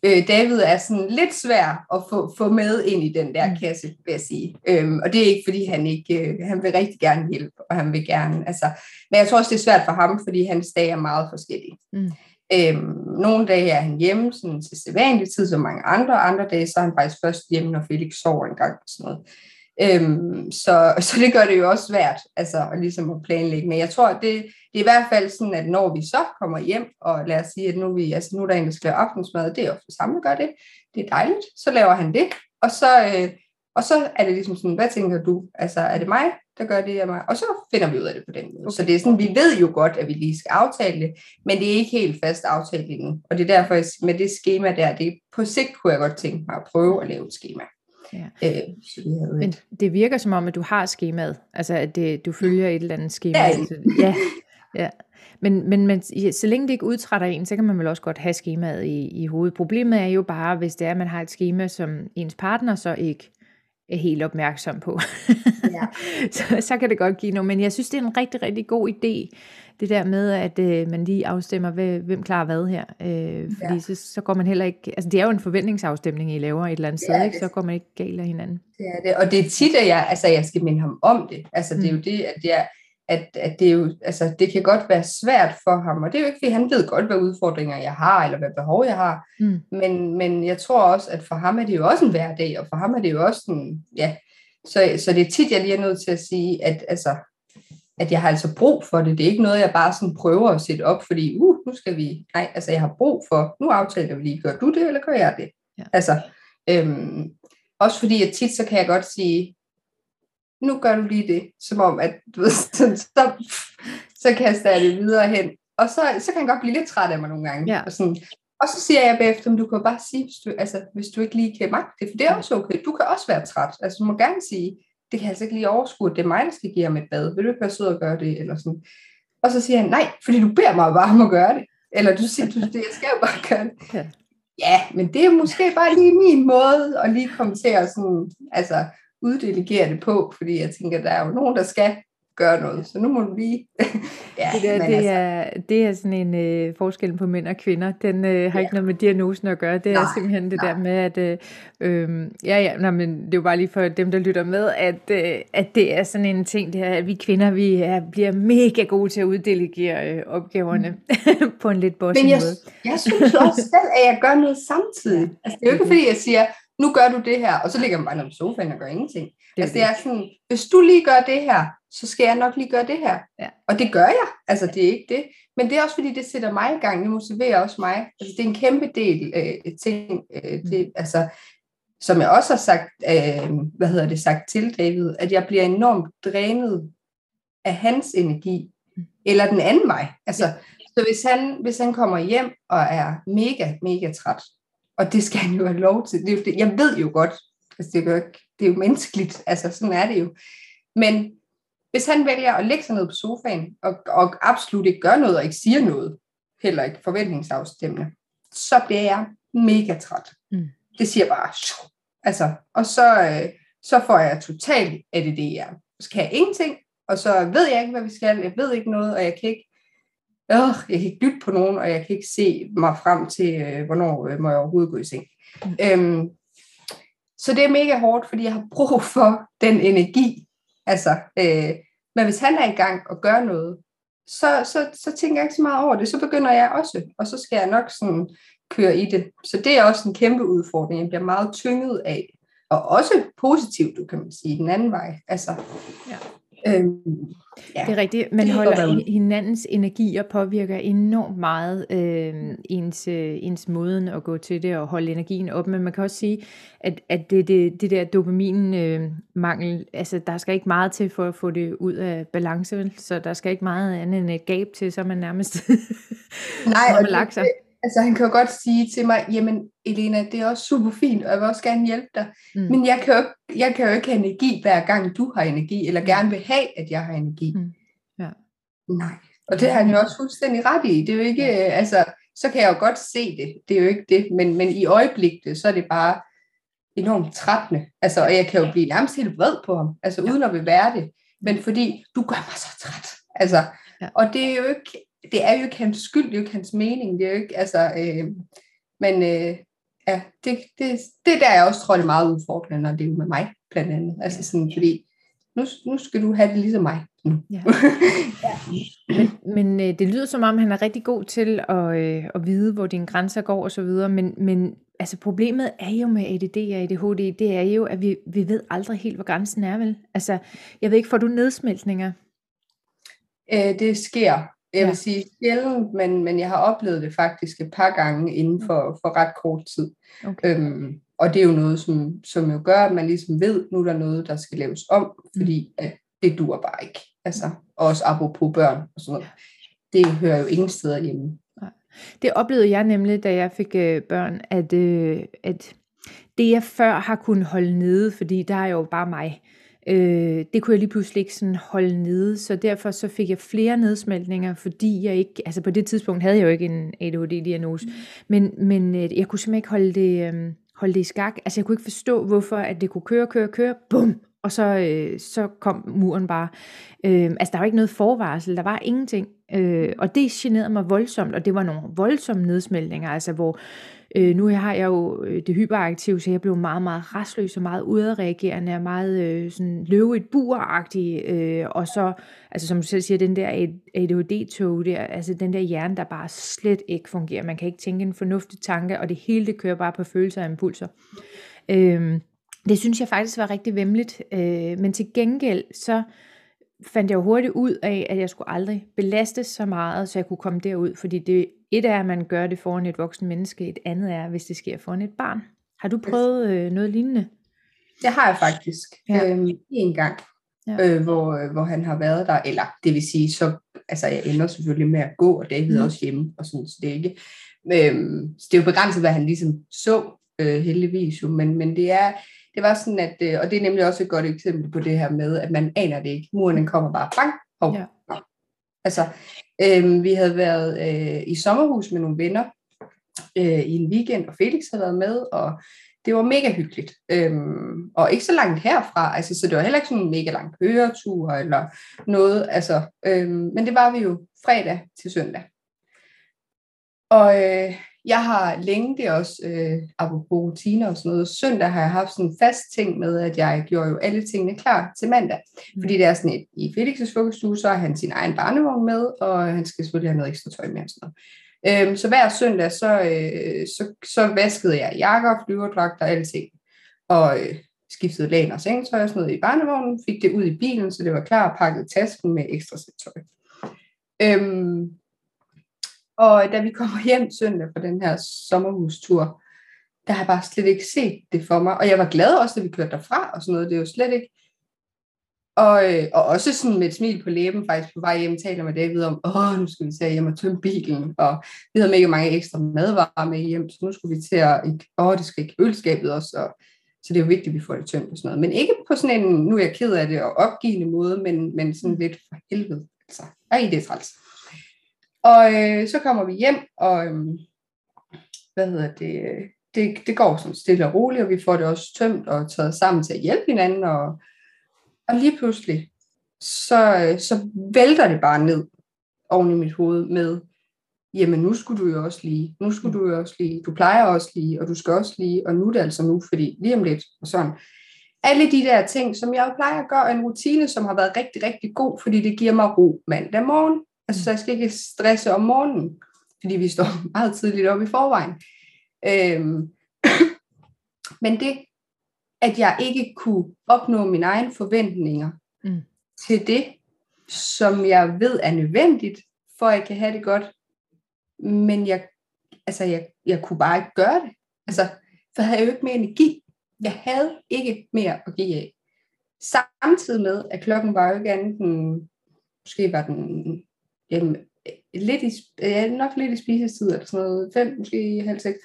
Øh, David er sådan lidt svær at få, få med ind i den der mm. kasse, vil jeg sige. Øhm, og det er ikke, fordi han ikke, øh, han vil rigtig gerne hjælpe, og han vil gerne, altså, men jeg tror også, det er svært for ham, fordi hans dage er meget forskellige. Mm. Øhm, nogle dage er han hjemme sådan til sædvanlig tid, som mange andre, andre dage så er han faktisk først hjemme, når Felix sover en gang og sådan noget. Øhm, så, så det gør det jo også svært altså, ligesom at planlægge. Men jeg tror, det, det er i hvert fald sådan, at når vi så kommer hjem, og lad os sige, at nu, vi, altså, nu er der en, der skal lave aftensmad, det er ofte samme, der gør det. Det er dejligt. Så laver han det. Og så, øh, og så er det ligesom sådan, hvad tænker du? Altså, er det mig, der gør det, af mig? Og så finder vi ud af det på den måde. Okay. Så det er sådan, vi ved jo godt, at vi lige skal aftale det, men det er ikke helt fast aftalt endnu. Og det er derfor, med det schema der, det på sigt kunne jeg godt tænke mig at prøve at lave et schema. Ja. Øh, så det Men det virker som om, at du har skemaet, altså at det, du følger et eller andet schema. Ja, ja, ja. Men, men, men så længe det ikke udtrætter en, så kan man vel også godt have skemaet i, i hovedet. Problemet er jo bare, hvis det er, at man har et schema, som ens partner så ikke er helt opmærksom på. Ja. så, så kan det godt give noget. Men jeg synes, det er en rigtig, rigtig god idé, det der med, at øh, man lige afstemmer, hvem klarer hvad her. Øh, fordi ja. så, så går man heller ikke... Altså, det er jo en forventningsafstemning, I laver et eller andet sted, ikke? så går man ikke galt af hinanden. Det er det, og det er tit, at jeg, altså, jeg skal minde ham om det. Altså, det er jo mm. det, at jeg at, at det, er jo, altså, det kan godt være svært for ham, og det er jo ikke, fordi han ved godt, hvad udfordringer jeg har, eller hvad behov jeg har, mm. men, men jeg tror også, at for ham er det jo også en hverdag, og for ham er det jo også en, ja, så, så det er tit, jeg lige er nødt til at sige, at, altså, at jeg har altså brug for det. Det er ikke noget, jeg bare sådan prøver at sætte op, fordi uh, nu skal vi, nej, altså jeg har brug for, nu aftaler vi lige, gør du det, eller gør jeg det? Ja. Altså, øhm, også fordi, at tit så kan jeg godt sige, nu gør du lige det, som om, at du ved, så, så, så kaster jeg det videre hen. Og så, så kan jeg godt blive lidt træt af mig nogle gange. Ja. Og, sådan, og så siger jeg bagefter, du kan bare sige, hvis du, altså, hvis du ikke lige kan magte det, for det er også okay. Du kan også være træt. Altså, du må gerne sige, det kan jeg altså ikke lige overskue, det er mig, der skal give ham et bad. Vil du ikke være sød og gøre det? Eller sådan. Og så siger han, nej, fordi du beder mig bare om at gøre det. Eller du siger, du, det, jeg skal jo bare gøre det. Ja. ja, men det er måske bare lige min måde at lige komme til at sådan, altså, uddelegere det på, fordi jeg tænker, der er jo nogen, der skal gøre noget, så nu må du lige... ja, det, der, det, altså. er, det er sådan en øh, forskel på mænd og kvinder. Den øh, har ja. ikke noget med diagnosen at gøre. Det nej, er simpelthen det nej. der med, at... Øh, øh, ja, ja, nej, men det er jo bare lige for dem, der lytter med, at, øh, at det er sådan en ting, det er, at vi kvinder, vi er, bliver mega gode til at uddelegere øh, opgaverne mm. på en lidt bossy men jeg, måde. jeg synes også selv, at jeg gør noget samtidig. Altså, det er jo ikke, fordi jeg siger, nu gør du det her, og så ligger man bare på sofaen og gør ingenting. Det altså det er sådan, hvis du lige gør det her, så skal jeg nok lige gøre det her. Ja. Og det gør jeg, altså det er ikke det. Men det er også fordi, det sætter mig i gang, det motiverer også mig. Altså det er en kæmpe del øh, ting, øh, det, mm. altså, som jeg også har sagt, øh, hvad hedder det, sagt til David, at jeg bliver enormt drænet af hans energi, eller den anden vej. Altså, ja. Så hvis han, hvis han kommer hjem og er mega, mega træt, og det skal han jo have lov til. Det er jo det. Jeg ved jo godt, altså det, er jo det er jo menneskeligt, altså sådan er det jo. Men hvis han vælger at lægge sig ned på sofaen, og, og absolut ikke gør noget, og ikke siger noget, heller ikke forventningsafstemmende, så bliver jeg mega træt. Mm. Det siger bare, altså, og så, øh, så får jeg totalt ADD. Så kan jeg ingenting, og så ved jeg ikke, hvad vi skal, jeg ved ikke noget, og jeg kan ikke øh, jeg kan ikke lytte på nogen, og jeg kan ikke se mig frem til, øh, hvornår øh, må jeg overhovedet gå i seng. Mm. Øhm, så det er mega hårdt, fordi jeg har brug for den energi. Altså, øh, men hvis han er i gang og gør noget, så, så, så tænker jeg ikke så meget over det. Så begynder jeg også, og så skal jeg nok sådan køre i det. Så det er også en kæmpe udfordring. Jeg bliver meget tynget af, og også positivt, kan man sige, den anden vej. Altså, ja. Øhm, ja, det er rigtigt. Man det holder hinandens energier påvirker enormt meget øh, ens, ens måden at gå til det og holde energien op. Men man kan også sige, at, at det, det, det der dopaminmangel, øh, altså der skal ikke meget til for at få det ud af balance, så der skal ikke meget andet end et gab til, så man nærmest Nej, og lagt sig. Det, altså han kan jo godt sige til mig, jamen Elena, det er også super fint, og jeg vil også gerne hjælpe dig, mm. men jeg kan, jo, jeg kan jo ikke have energi, hver gang du har energi, eller gerne vil have, at jeg har energi. Mm. Ja. Nej, Og det har han jo også fuldstændig ret i. Det er jo ikke, altså, så kan jeg jo godt se det. Det er jo ikke det. Men, men i øjeblikket, så er det bare enormt trættende. Altså, og jeg kan jo blive nærmest helt vred på ham, altså uden at være det. Men fordi, du gør mig så træt. Altså, ja. Og det er jo ikke, det er jo ikke hans skyld, det er jo ikke hans mening. Det er jo ikke, altså, øh, men øh, ja, det, det, det der jeg også tror, det er meget udfordrende, når det er med mig, blandt andet. Altså sådan, fordi, nu, nu skal du have det ligesom mig. Ja. ja. Men, men øh, det lyder som om, han er rigtig god til at, øh, at vide, hvor dine grænser går og så videre, men, men altså problemet er jo med ADD og ADHD, det er jo, at vi, vi ved aldrig helt, hvor grænsen er, vel? Altså, jeg ved ikke, får du nedsmeltninger? Øh, det sker. Jeg vil ja. sige sjældent, men, men jeg har oplevet det faktisk et par gange inden for, for ret kort tid. Okay. Øhm, og det er jo noget, som, som jo gør, at man ligesom ved, nu er der noget, der skal laves om, fordi at det dur bare ikke. Altså, også apropos børn og sådan noget. Det hører jo ingen steder hjemme. Det oplevede jeg nemlig, da jeg fik øh, børn, at, øh, at det jeg før har kunnet holde nede, fordi der er jo bare mig, øh, det kunne jeg lige pludselig ikke sådan holde nede, så derfor så fik jeg flere nedsmeltninger, fordi jeg ikke, altså på det tidspunkt havde jeg jo ikke en ADHD-diagnose, mm. men, men øh, jeg kunne simpelthen ikke holde det, øh, holde det i skak, altså jeg kunne ikke forstå, hvorfor at det kunne køre, køre, køre, bum, og så, øh, så kom muren bare. Øh, altså, der var ikke noget forvarsel, der var ingenting. Øh, og det generede mig voldsomt, og det var nogle voldsomme nedsmeltninger, altså hvor øh, nu har jeg jo øh, det hyperaktive, så jeg blev meget, meget restløs og meget udadreagerende og meget øh, sådan løve et buragtig, øh, og så, altså som du selv siger, den der ADHD-tog der, altså den der hjerne, der bare slet ikke fungerer. Man kan ikke tænke en fornuftig tanke, og det hele det kører bare på følelser og impulser. Øh, det synes jeg faktisk var rigtig vemmeligt, øh, men til gengæld så fandt jeg jo hurtigt ud af, at jeg skulle aldrig belastes så meget, så jeg kunne komme derud, fordi det, et er, at man gør det foran et voksen menneske, et andet er, hvis det sker foran et barn. Har du prøvet øh, noget lignende? Det har jeg faktisk. Ja. Øhm, en gang, ja. øh, hvor, øh, hvor han har været der, eller det vil sige, så altså jeg ender selvfølgelig med at gå, og David mm. også hjemme, og sådan, så det er ikke, øhm, så det er jo begrænset, hvad han ligesom så, øh, heldigvis jo, men, men det er, det var sådan, at, øh, og det er nemlig også et godt eksempel på det her med, at man aner det ikke. Muren kommer bare bang, hov. Ja. Altså, øh, vi havde været øh, i sommerhus med nogle venner øh, i en weekend, og Felix havde været med, og det var mega hyggeligt. Øhm, og ikke så langt herfra, altså, så det var heller ikke sådan en mega lang køretur eller noget, altså, øhm, men det var vi jo fredag til søndag. Og øh, jeg har længe, det er også øh, apropos rutiner og sådan noget, søndag har jeg haft sådan en fast ting med, at jeg gjorde jo alle tingene klar til mandag. Mm. Fordi det er sådan et, i Felix' vuggestue, så har han sin egen barnevogn med, og han skal selvfølgelig have noget ekstra tøj med og sådan noget. Øhm, så hver søndag, så, øh, så, så vaskede jeg jakker, flyverdragter og alting. Og øh, skiftede lagen og sengetøj og sådan noget i barnevognen, fik det ud i bilen, så det var klar, pakket tasken med ekstra sæt tøj. Øhm, og da vi kommer hjem søndag fra den her sommerhustur, der har jeg bare slet ikke set det for mig. Og jeg var glad også, da vi kørte derfra og sådan noget. Det er jo slet ikke. Og, øh, og også sådan med et smil på læben, faktisk på vej hjem, taler med David om, åh, nu skal vi tage hjem og tømme bilen. Og vi havde mega mange ekstra madvarer med hjem, så nu skulle vi til at, åh, det skal i køleskabet også. Og, så det er jo vigtigt, at vi får det tømt og sådan noget. Men ikke på sådan en, nu er jeg ked af det, og opgivende måde, men, men sådan lidt for helvede. Altså, ej, det er træls. Og øh, så kommer vi hjem, og øh, hvad hedder det, øh, det, det går sådan stille og roligt, og vi får det også tømt og taget sammen til at hjælpe hinanden, og, og lige pludselig, så, øh, så vælter det bare ned oven i mit hoved med, jamen nu skulle du jo også lige, nu skulle du jo også lige, du plejer også lige, og du skal også lige, og nu er det altså nu, fordi lige om lidt, og sådan. Alle de der ting, som jeg plejer at gøre, en rutine, som har været rigtig, rigtig god, fordi det giver mig ro mandag morgen, Altså, så jeg skal ikke stresse om morgenen, fordi vi står meget tidligt op i forvejen. Øhm, men det, at jeg ikke kunne opnå mine egne forventninger mm. til det, som jeg ved er nødvendigt, for at jeg kan have det godt, men jeg, altså, jeg, jeg kunne bare ikke gøre det. Altså, for jeg havde jo ikke mere energi. Jeg havde ikke mere at give af. Samtidig med, at klokken var jo ikke andet end, måske var den jamen, lidt i, ja, nok lidt i spisetid, eller sådan noget, fem, måske halv seks.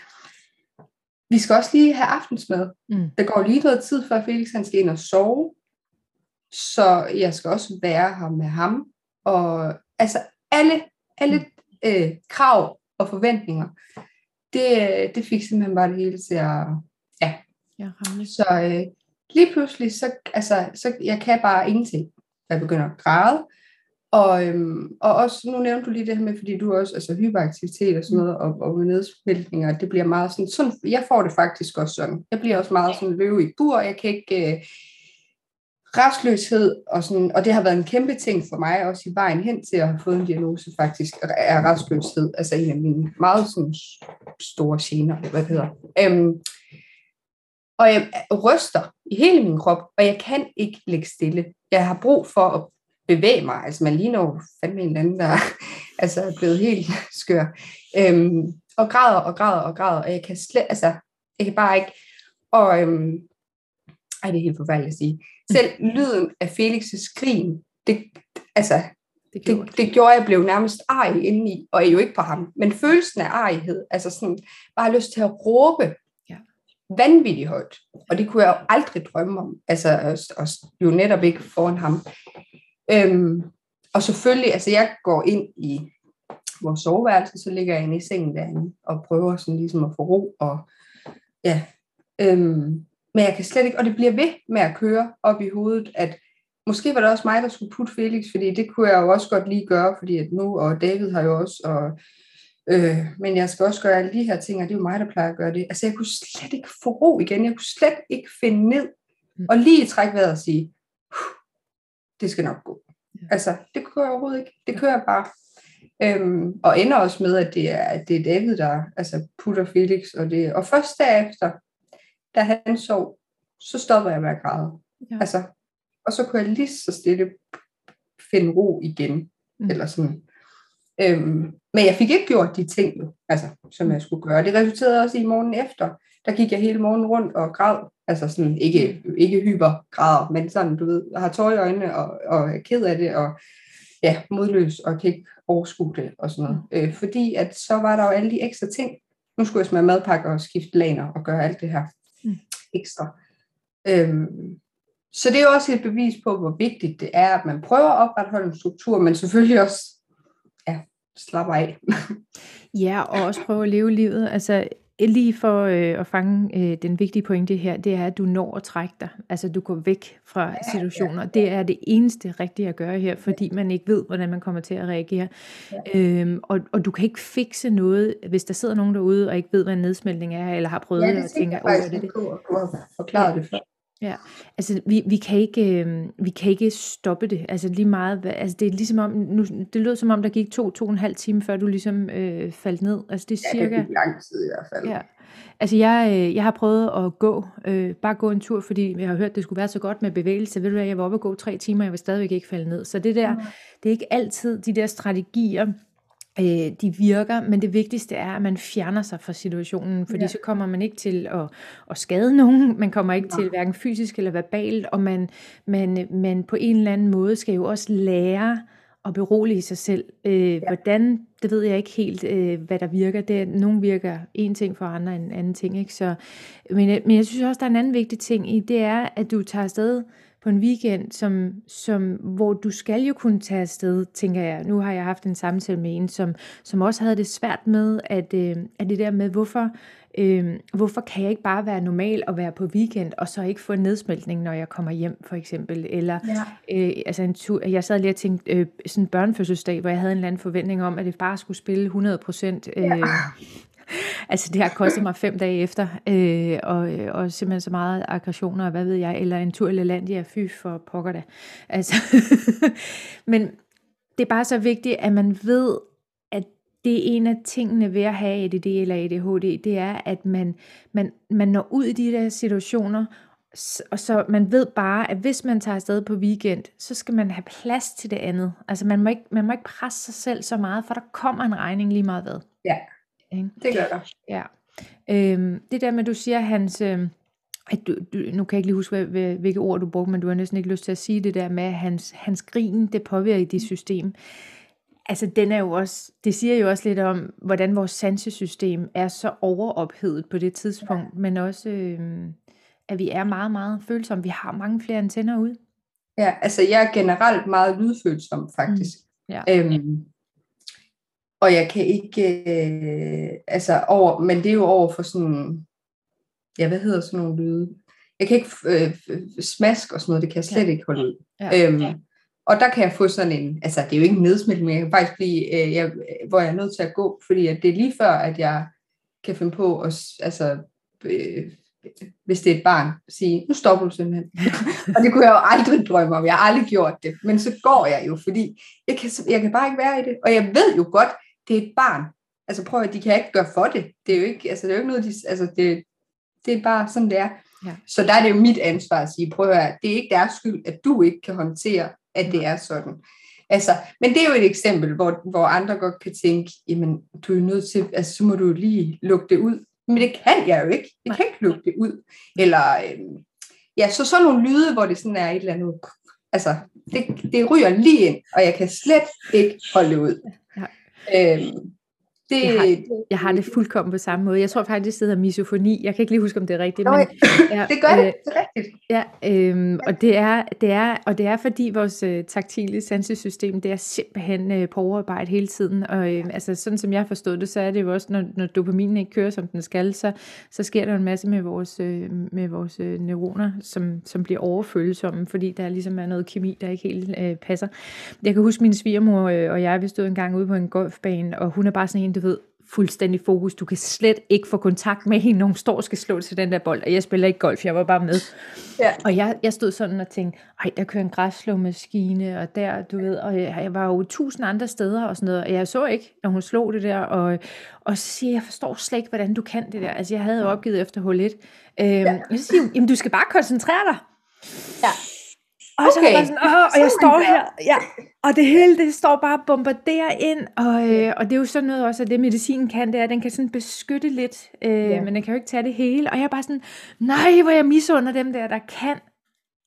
Vi skal også lige have aftensmad. Mm. Der går lige noget tid, før Felix han skal ind og sove, så jeg skal også være her med ham. Og altså alle, alle øh, krav og forventninger, det, det fik simpelthen bare det hele til at, ja. Ja, så øh, lige pludselig, så, altså, så jeg kan bare ingenting. Jeg begynder at græde, og, øhm, og også, nu nævnte du lige det her med, fordi du også, altså hyperaktivitet og sådan noget, og, og nedsmeltninger, det bliver meget sådan, sådan, jeg får det faktisk også sådan. Jeg bliver også meget sådan løve i bur, jeg kan ikke, øh, restløshed, og, sådan, og det har været en kæmpe ting for mig, også i vejen hen til at have fået en diagnose faktisk, er restløshed, altså en af mine meget sådan, store gener, hvad det hedder. Øhm, og jeg ryster i hele min krop, og jeg kan ikke ligge stille. Jeg har brug for at bevæge mig. Altså man ligner jo fandme en anden, der altså, er blevet helt skør. Øhm, og græder og græder og græder, og jeg kan slet, altså, jeg kan bare ikke, og øhm, ej, det er helt forfærdeligt at sige. Selv lyden af Felix' skrin, det, altså, det gjorde, det, det gjorde, at jeg blev nærmest ej indeni, og jo ikke på ham, men følelsen af ejhed, altså sådan, bare lyst til at råbe ja. vanvittigt højt, og det kunne jeg jo aldrig drømme om, altså og jo netop ikke foran ham. Øhm, og selvfølgelig, altså jeg går ind i vores soveværelse, så ligger jeg inde i sengen derinde, og prøver sådan ligesom at få ro, og ja, øhm, men jeg kan slet ikke, og det bliver ved med at køre op i hovedet, at måske var det også mig, der skulle putte Felix, fordi det kunne jeg jo også godt lige gøre, fordi at nu, og David har jo også, og, øh, men jeg skal også gøre alle de her ting, og det er jo mig, der plejer at gøre det. Altså jeg kunne slet ikke få ro igen, jeg kunne slet ikke finde ned, mm. og lige trække vejret og sige, det skal nok gå. Altså, det kører jeg overhovedet ikke. Det kører bare. Øhm, og ender også med, at det er, at det er David, der altså, putter Felix. Og, det, og først derefter, da han sov, så stopper jeg med at græde. Ja. Altså, og så kunne jeg lige så stille finde ro igen. Mm. Eller sådan. Øhm, men jeg fik ikke gjort de ting, altså, som jeg skulle gøre. Det resulterede også i morgen efter. Der gik jeg hele morgen rundt og græd. Altså sådan, ikke, ikke hypergræd, men sådan, du ved, har tår i øjnene og, og er ked af det, og ja, modløs, og kan ikke overskue det, og sådan noget. Mm. Øh, fordi at så var der jo alle de ekstra ting. Nu skulle jeg smage madpakker og skifte laner og gøre alt det her mm. ekstra. Øhm, så det er jo også et bevis på, hvor vigtigt det er, at man prøver at opretholde en struktur, men selvfølgelig også ja, slapper af. ja, og også prøve at leve livet. Altså, lige for øh, at fange øh, den vigtige pointe her, det er, at du når at trække dig. Altså du går væk fra situationer. Ja, ja. Det er det eneste rigtige at gøre her, fordi man ikke ved, hvordan man kommer til at reagere. Øhm, og, og du kan ikke fikse noget, hvis der sidder nogen derude og ikke ved, hvad en nedsmeltning er, eller har prøvet ja, det, og tænker, oh, det det. Du har forklaret det før. Ja, altså vi, vi, kan ikke, øh, vi kan ikke stoppe det. Altså lige meget, altså det er ligesom om, nu, det lyder som om, der gik to, to og en halv time, før du ligesom øh, faldt ned. Altså det er cirka... Ja, det lang tid i hvert fald. Ja. Altså jeg, øh, jeg har prøvet at gå, øh, bare gå en tur, fordi jeg har hørt, at det skulle være så godt med bevægelse. Ved du hvad, jeg var oppe og gå tre timer, og jeg vil stadigvæk ikke falde ned. Så det der, mm. det er ikke altid de der strategier, øh, de virker, men det vigtigste er, at man fjerner sig fra situationen, fordi ja. så kommer man ikke til at, at skade nogen, man kommer ikke ja. til hverken fysisk eller verbalt, og man, man, man på en eller anden måde skal jo også lære at berolige sig selv. Øh, ja. Hvordan, det ved jeg ikke helt, øh, hvad der virker. Det, nogle virker en ting for andre en anden ting. Ikke? Så, men, men jeg synes også, der er en anden vigtig ting i, det er, at du tager afsted på en weekend, som, som, hvor du skal jo kunne tage afsted, tænker jeg. Nu har jeg haft en samtale med en, som, som også havde det svært med, at, øh, at det der med, hvorfor, øh, hvorfor kan jeg ikke bare være normal og være på weekend, og så ikke få en nedsmeltning, når jeg kommer hjem, for eksempel. Eller, ja. øh, altså en tur, jeg sad lige og tænkte, øh, sådan en børnefødselsdag, hvor jeg havde en eller anden forventning om, at det bare skulle spille 100 procent. Øh, ja altså det har kostet mig fem dage efter, øh, og, og simpelthen så meget aggressioner, hvad ved jeg, eller en tur i Lalandia, fy for pokker da. Altså, men det er bare så vigtigt, at man ved, at det er en af tingene ved at have ADD eller ADHD, det er, at man, man, man når ud i de der situationer, og så man ved bare, at hvis man tager afsted på weekend, så skal man have plads til det andet. Altså man må ikke, man må ikke presse sig selv så meget, for der kommer en regning lige meget hvad. Ja. Ikke? Det gør der. Ja. Øhm, det der med, du siger, hans... Øh, at du, du, nu kan jeg ikke lige huske, hvad, hvilke ord du brugte, men du har næsten ikke lyst til at sige det der med, at hans, hans grin, det påvirker dit system. Altså, den er jo også, det siger jo også lidt om, hvordan vores sansesystem er så overophedet på det tidspunkt, ja. men også, øh, at vi er meget, meget følsomme. Vi har mange flere antenner ud. Ja, altså jeg er generelt meget lydfølsom, faktisk. Mm. Ja. Øhm, og jeg kan ikke, øh, altså over, men det er jo over for sådan, ja, hvad hedder sådan nogle lyde? Jeg kan ikke øh, smask og sådan noget, det kan jeg slet ja. ikke holde ud. Ja. Øhm, og der kan jeg få sådan en, altså det er jo ikke en nedsmeltning, men jeg kan faktisk blive, øh, jeg, hvor jeg er nødt til at gå, fordi at det er lige før, at jeg kan finde på at, altså, øh, hvis det er et barn, sige, nu stopper du simpelthen. og det kunne jeg jo aldrig drømme om, jeg har aldrig gjort det, men så går jeg jo, fordi jeg kan, jeg kan bare ikke være i det, og jeg ved jo godt, det er et barn. Altså prøv at, de kan ikke gøre for det. Det er jo ikke, altså det er jo ikke noget, de, altså det, det er bare sådan, det er. Ja. Så der er det jo mit ansvar at sige, prøv at høre, det er ikke deres skyld, at du ikke kan håndtere, at det er sådan. Altså, men det er jo et eksempel, hvor, hvor andre godt kan tænke, jamen, du er nødt til, altså, så må du lige lukke det ud. Men det kan jeg jo ikke. Jeg kan ikke lukke det ud. Eller, øhm, ja, så sådan nogle lyde, hvor det sådan er et eller andet, altså, det, det ryger lige ind, og jeg kan slet ikke holde ud. Ja. Øhm, det, jeg, har, jeg har det fuldkommen på samme måde. Jeg tror faktisk, det hedder misofoni. Jeg kan ikke lige huske, om det er rigtigt. Men, ja, det gør det. Øh, det er rigtigt. Ja, øhm, og, det er, det er, og det er fordi vores øh, taktile sansesystem, det er simpelthen øh, på overarbejde hele tiden. Og øh, altså, sådan som jeg forstået det, så er det jo også, når, når dopaminen ikke kører, som den skal, så, så sker der en masse med vores, øh, med vores øh, neuroner, som, som bliver overfølsomme, fordi der ligesom er noget kemi, der ikke helt øh, passer. Jeg kan huske, min svigermor øh, og jeg, vi stod en gang ude på en golfbane, og hun er bare sådan en, du ved, fuldstændig fokus. Du kan slet ikke få kontakt med hende, når hun står og skal slå til den der bold. Og jeg spiller ikke golf, jeg var bare med. Ja. Og jeg, jeg stod sådan og tænkte, ej, der kører en græsslåmaskine, og der, du ved, og jeg, jeg var jo tusind andre steder og sådan noget, og jeg så ikke, når hun slog det der, og, og så siger jeg, jeg forstår slet ikke, hvordan du kan det der. Altså, jeg havde jo opgivet efter hul 1. Øhm, ja. Jeg siger, jamen, du skal bare koncentrere dig. Ja. Og, okay. så sådan, Åh, og jeg står her, ja, og det hele, det står bare bombarderer ind, og, øh, og det er jo sådan noget også, at det medicinen kan, det er, at den kan sådan beskytte lidt, øh, ja. men den kan jo ikke tage det hele, og jeg er bare sådan, nej, hvor jeg misunder dem der, der kan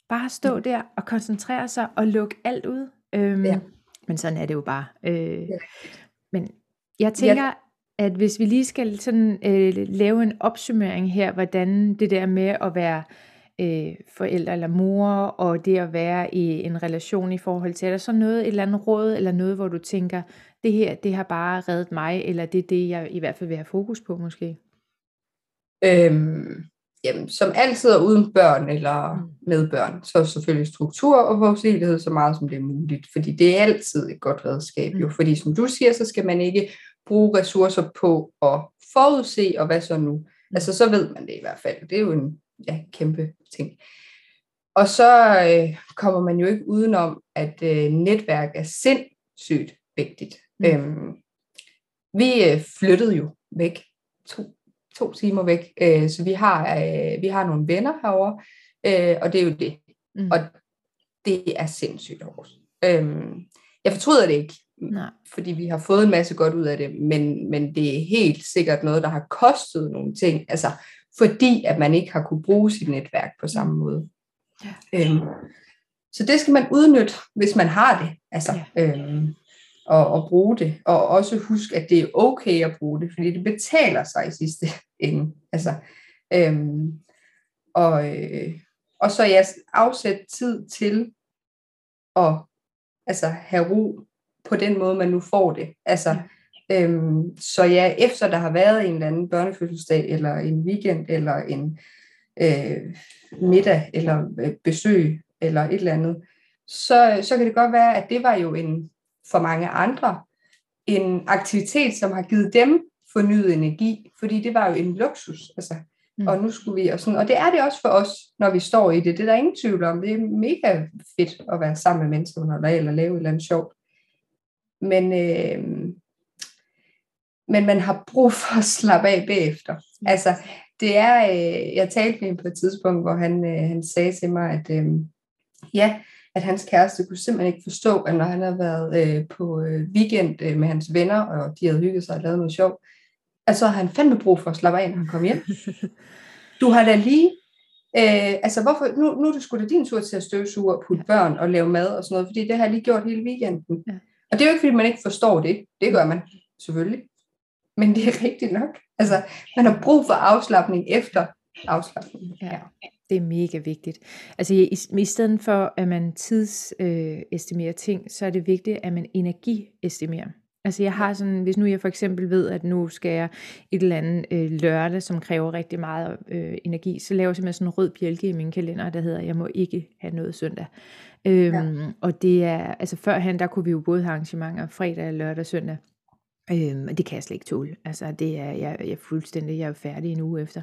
bare stå ja. der og koncentrere sig og lukke alt ud. Øhm, ja. Men sådan er det jo bare. Øh, ja. Men jeg tænker, ja. at hvis vi lige skal sådan øh, lave en opsummering her, hvordan det der med at være øh, forældre eller mor, og det at være i en relation i forhold til, er der så noget, et eller andet råd, eller noget, hvor du tænker, det her, det har bare reddet mig, eller det er det, jeg i hvert fald vil have fokus på måske? Øhm, jamen, som altid er uden børn eller mm. med børn, så er selvfølgelig struktur og forudsigelighed så meget som det er muligt, fordi det er altid et godt redskab jo, mm. fordi som du siger, så skal man ikke bruge ressourcer på at forudse, og hvad så nu? Mm. Altså så ved man det i hvert fald. Det er jo en ja, kæmpe ting. Og så øh, kommer man jo ikke udenom, at øh, netværk er sindssygt vigtigt. Mm. Øhm, vi øh, flyttede jo væk, to, to timer væk, øh, så vi har, øh, vi har nogle venner herovre, øh, og det er jo det. Mm. Og det er sindssygt hårdt. Øhm, jeg fortryder det ikke, Nej. fordi vi har fået en masse godt ud af det, men, men det er helt sikkert noget, der har kostet nogle ting. Altså, fordi at man ikke har kunne bruge sit netværk på samme måde. Ja. Øhm, så det skal man udnytte, hvis man har det, altså, ja. øhm, og, og bruge det, og også huske, at det er okay at bruge det, fordi det betaler sig i sidste ende. Altså, øhm, og, øh, og så jeg afsæt tid til at altså, have ro på den måde, man nu får det. Altså, Øhm, så ja, efter der har været en eller anden børnefødselsdag, eller en weekend, eller en øh, middag, eller øh, besøg, eller et eller andet, så, så kan det godt være, at det var jo en, for mange andre, en aktivitet, som har givet dem fornyet energi, fordi det var jo en luksus, altså, mm. og nu skulle vi, og sådan, og det er det også for os, når vi står i det, det er der ingen tvivl om, det er mega fedt at være sammen med mennesker under dag, eller lave et eller andet sjovt, men øh, men man har brug for at slappe af bagefter. Altså, det er, øh, jeg talte med ham på et tidspunkt, hvor han, øh, han sagde til mig, at øh, ja, at hans kæreste kunne simpelthen ikke forstå, at når han havde været øh, på øh, weekend øh, med hans venner, og de havde hygget sig og lavet noget sjovt, at så har han fandme brug for at slappe af, når han kom hjem. Du har da lige, øh, altså hvorfor, nu, nu er det sgu da din tur til at støvsuge og putte børn og lave mad og sådan noget, fordi det har jeg lige gjort hele weekenden. Ja. Og det er jo ikke, fordi man ikke forstår det. Det gør man, selvfølgelig men det er rigtigt nok. Altså, man har brug for afslappning efter afslappning. Ja. Det er mega vigtigt. Altså i, i stedet for, at man tidsestimerer øh, ting, så er det vigtigt, at man energiestimerer. Altså jeg har sådan, hvis nu jeg for eksempel ved, at nu skal jeg et eller andet øh, lørdag, som kræver rigtig meget øh, energi, så laver jeg simpelthen sådan en rød bjælke i min kalender, der hedder, jeg må ikke have noget søndag. Øhm, ja. Og det er, altså førhen, der kunne vi jo både have arrangementer fredag, lørdag, søndag. Øhm, det kan jeg slet ikke tåle. Altså, det er, jeg, jeg er fuldstændig, jeg er færdig en uge efter.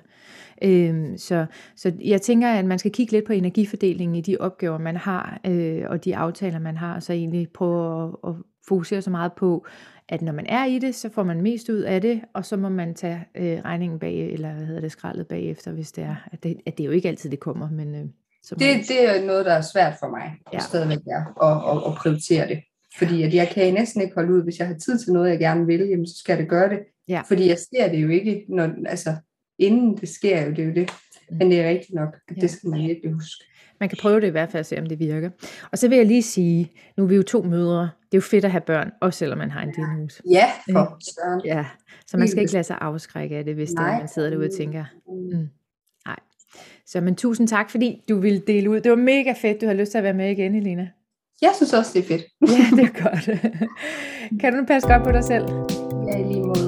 Øhm, så, så jeg tænker, at man skal kigge lidt på energifordelingen i de opgaver, man har, øh, og de aftaler, man har, og så egentlig prøve at, at fokusere så meget på, at når man er i det, så får man mest ud af det, og så må man tage øh, regningen bag, eller hvad hedder det, skraldet bagefter, hvis det er, at det, at det er jo ikke altid, det kommer, men... Øh, så det, det er noget, der er svært for mig, ja. stadigvæk er, at, at, at prioritere det. Fordi at jeg kan næsten ikke holde ud, hvis jeg har tid til noget, jeg gerne vil, jamen, så skal jeg det gøre det. Ja. Fordi jeg ser det jo ikke, når, altså, inden det sker jo, det er jo det. Men det er rigtigt nok, at ja. det skal man virkelig huske. Man kan prøve det i hvert fald at se, om det virker. Og så vil jeg lige sige, nu er vi jo to mødre. Det er jo fedt at have børn, også selvom man har en diagnose. Ja, for søren. Ja, så man skal ikke lade sig afskrække af det, hvis Nej. det er, man sidder derude og tænker, mm, nej. Så men tusind tak, fordi du ville dele ud. Det var mega fedt, du har lyst til at være med igen, Elina. Jeg synes også, det er fedt. ja, det er godt. kan du passe godt på dig selv? Ja, i lige måde.